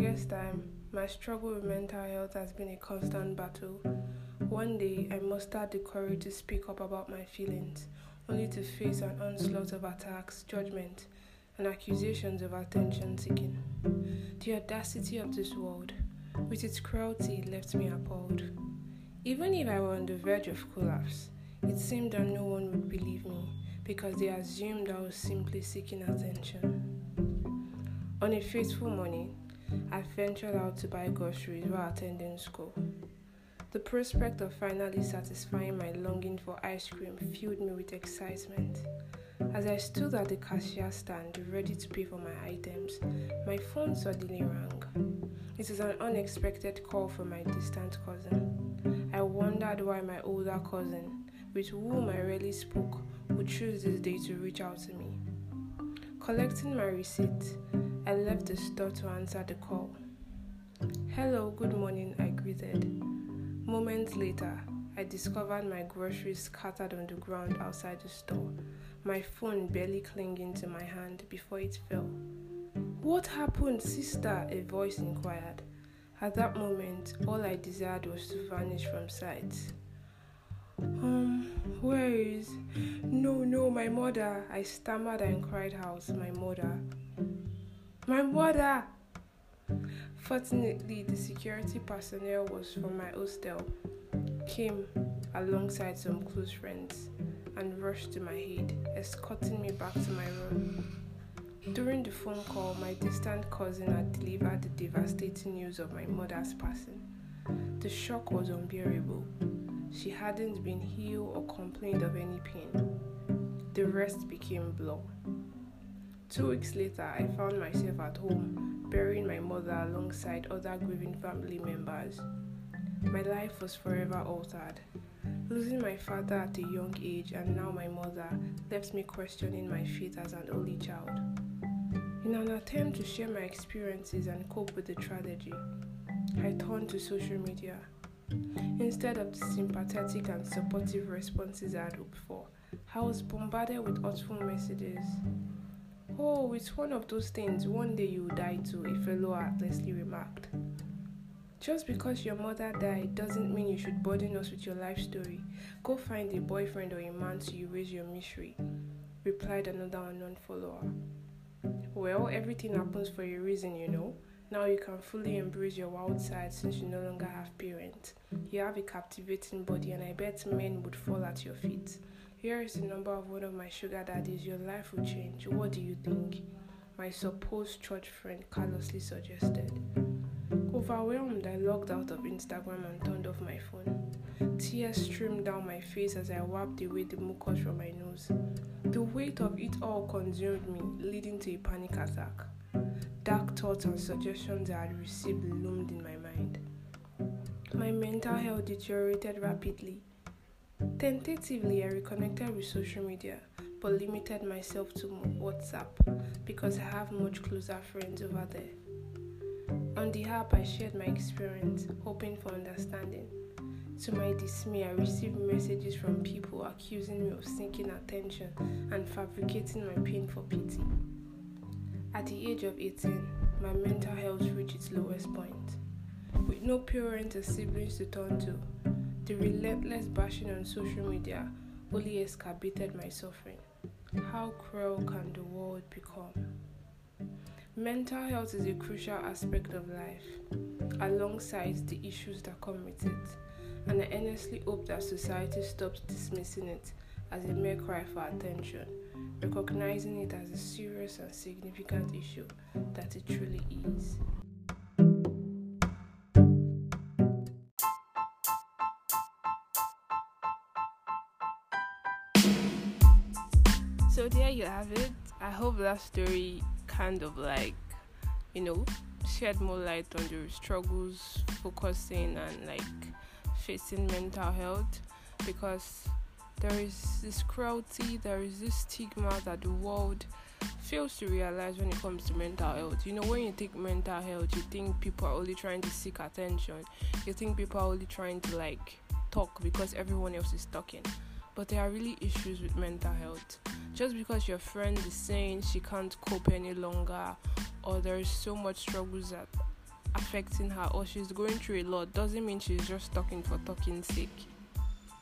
longest time, my struggle with mental health has been a constant battle. One day, I mustered the courage to speak up about my feelings, only to face an onslaught of attacks, judgment, and accusations of attention seeking. The audacity of this world, with its cruelty, left me appalled. Even if I were on the verge of collapse, it seemed that no one would believe me because they assumed I was simply seeking attention. On a fateful morning, I ventured out to buy groceries while attending school. The prospect of finally satisfying my longing for ice cream filled me with excitement. As I stood at the cashier stand ready to pay for my items, my phone suddenly rang. It was an unexpected call from my distant cousin. I wondered why my older cousin, with whom I rarely spoke, would choose this day to reach out to me. Collecting my receipt, I left the store to answer the call. Hello, good morning, I greeted. Moments later, I discovered my groceries scattered on the ground outside the store, my phone barely clinging to my hand before it fell. What happened, sister? A voice inquired. At that moment, all I desired was to vanish from sight. Um, where is. No, no, my mother. I stammered and cried out, My mother. My mother! Fortunately, the security personnel was from my hostel, came alongside some close friends, and rushed to my aid, escorting me back to my room. During the phone call, my distant cousin had delivered the devastating news of my mother's passing. The shock was unbearable. She hadn't been ill or complained of any pain. The rest became blur. Two weeks later, I found myself at home, burying my mother alongside other grieving family members. My life was forever altered. Losing my father at a young age and now my mother left me questioning my fate as an only child. In an attempt to share my experiences and cope with the tragedy, I turned to social media. Instead of the sympathetic and supportive responses I had hoped for, I was bombarded with hurtful messages. Oh, it's one of those things, one day you will die too, a fellow artlessly remarked. Just because your mother died doesn't mean you should burden us with your life story. Go find a boyfriend or a man to erase your misery, replied another unknown follower. Well, everything happens for a reason, you know. Now you can fully embrace your wild side since you no longer have parents. You have a captivating body, and I bet men would fall at your feet. Here is the number of one of my sugar daddies. Your life will change. What do you think? My supposed church friend callously suggested. Overwhelmed, I logged out of Instagram and turned off my phone. Tears streamed down my face as I wiped away the mucus from my nose. The weight of it all consumed me, leading to a panic attack. Dark thoughts and suggestions I had received loomed in my mind. My mental health deteriorated rapidly. Tentatively, I reconnected with social media, but limited myself to WhatsApp because I have much closer friends over there. On the app, I shared my experience, hoping for understanding. To my dismay, I received messages from people accusing me of seeking attention and fabricating my pain for pity. At the age of 18, my mental health reached its lowest point. With no parents or siblings to turn to, the relentless bashing on social media only exacerbated my suffering. How cruel can the world become? Mental health is a crucial aspect of life, alongside the issues that come with it, and I earnestly hope that society stops dismissing it as a mere cry for attention, recognizing it as a serious and significant issue that it truly is. So there you have it. I hope that story kind of like, you know, shed more light on the struggles focusing and like facing mental health because there is this cruelty, there is this stigma that the world fails to realize when it comes to mental health. You know, when you think mental health, you think people are only trying to seek attention, you think people are only trying to like talk because everyone else is talking. But there are really issues with mental health. Just because your friend is saying she can't cope any longer, or there is so much struggles that affecting her or she's going through a lot doesn't mean she's just talking for talking's sake.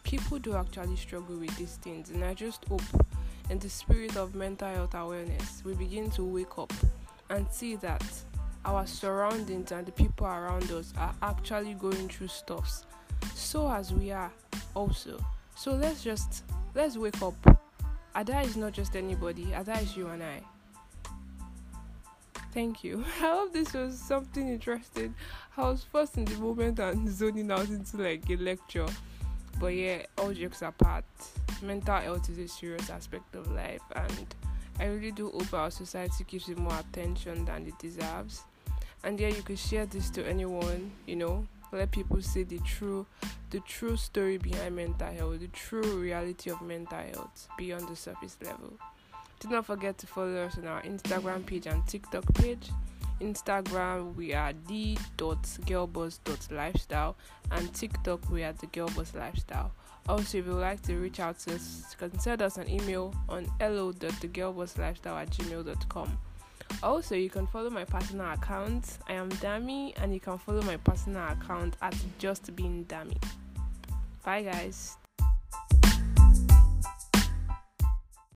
People do actually struggle with these things, and I just hope, in the spirit of mental health awareness, we begin to wake up and see that our surroundings and the people around us are actually going through stuffs, so as we are also. So let's just let's wake up. Ada is not just anybody. Ada is you and I. Thank you. I hope this was something interesting. I was first in the moment and zoning out into like a lecture. But yeah, all jokes apart, mental health is a serious aspect of life, and I really do hope our society gives it more attention than it deserves. And yeah, you could share this to anyone, you know, let people see the true the true story behind mental health, the true reality of mental health beyond the surface level. Do not forget to follow us on our Instagram page and TikTok page. Instagram we are the.girlboss.lifestyle and TikTok we are the girlboss lifestyle. Also, if you would like to reach out to us, send us an email on hello.thegirlbosslifestyle at gmail.com. Also, you can follow my personal account. I am Dami, and you can follow my personal account at just being Dami. Bye, guys.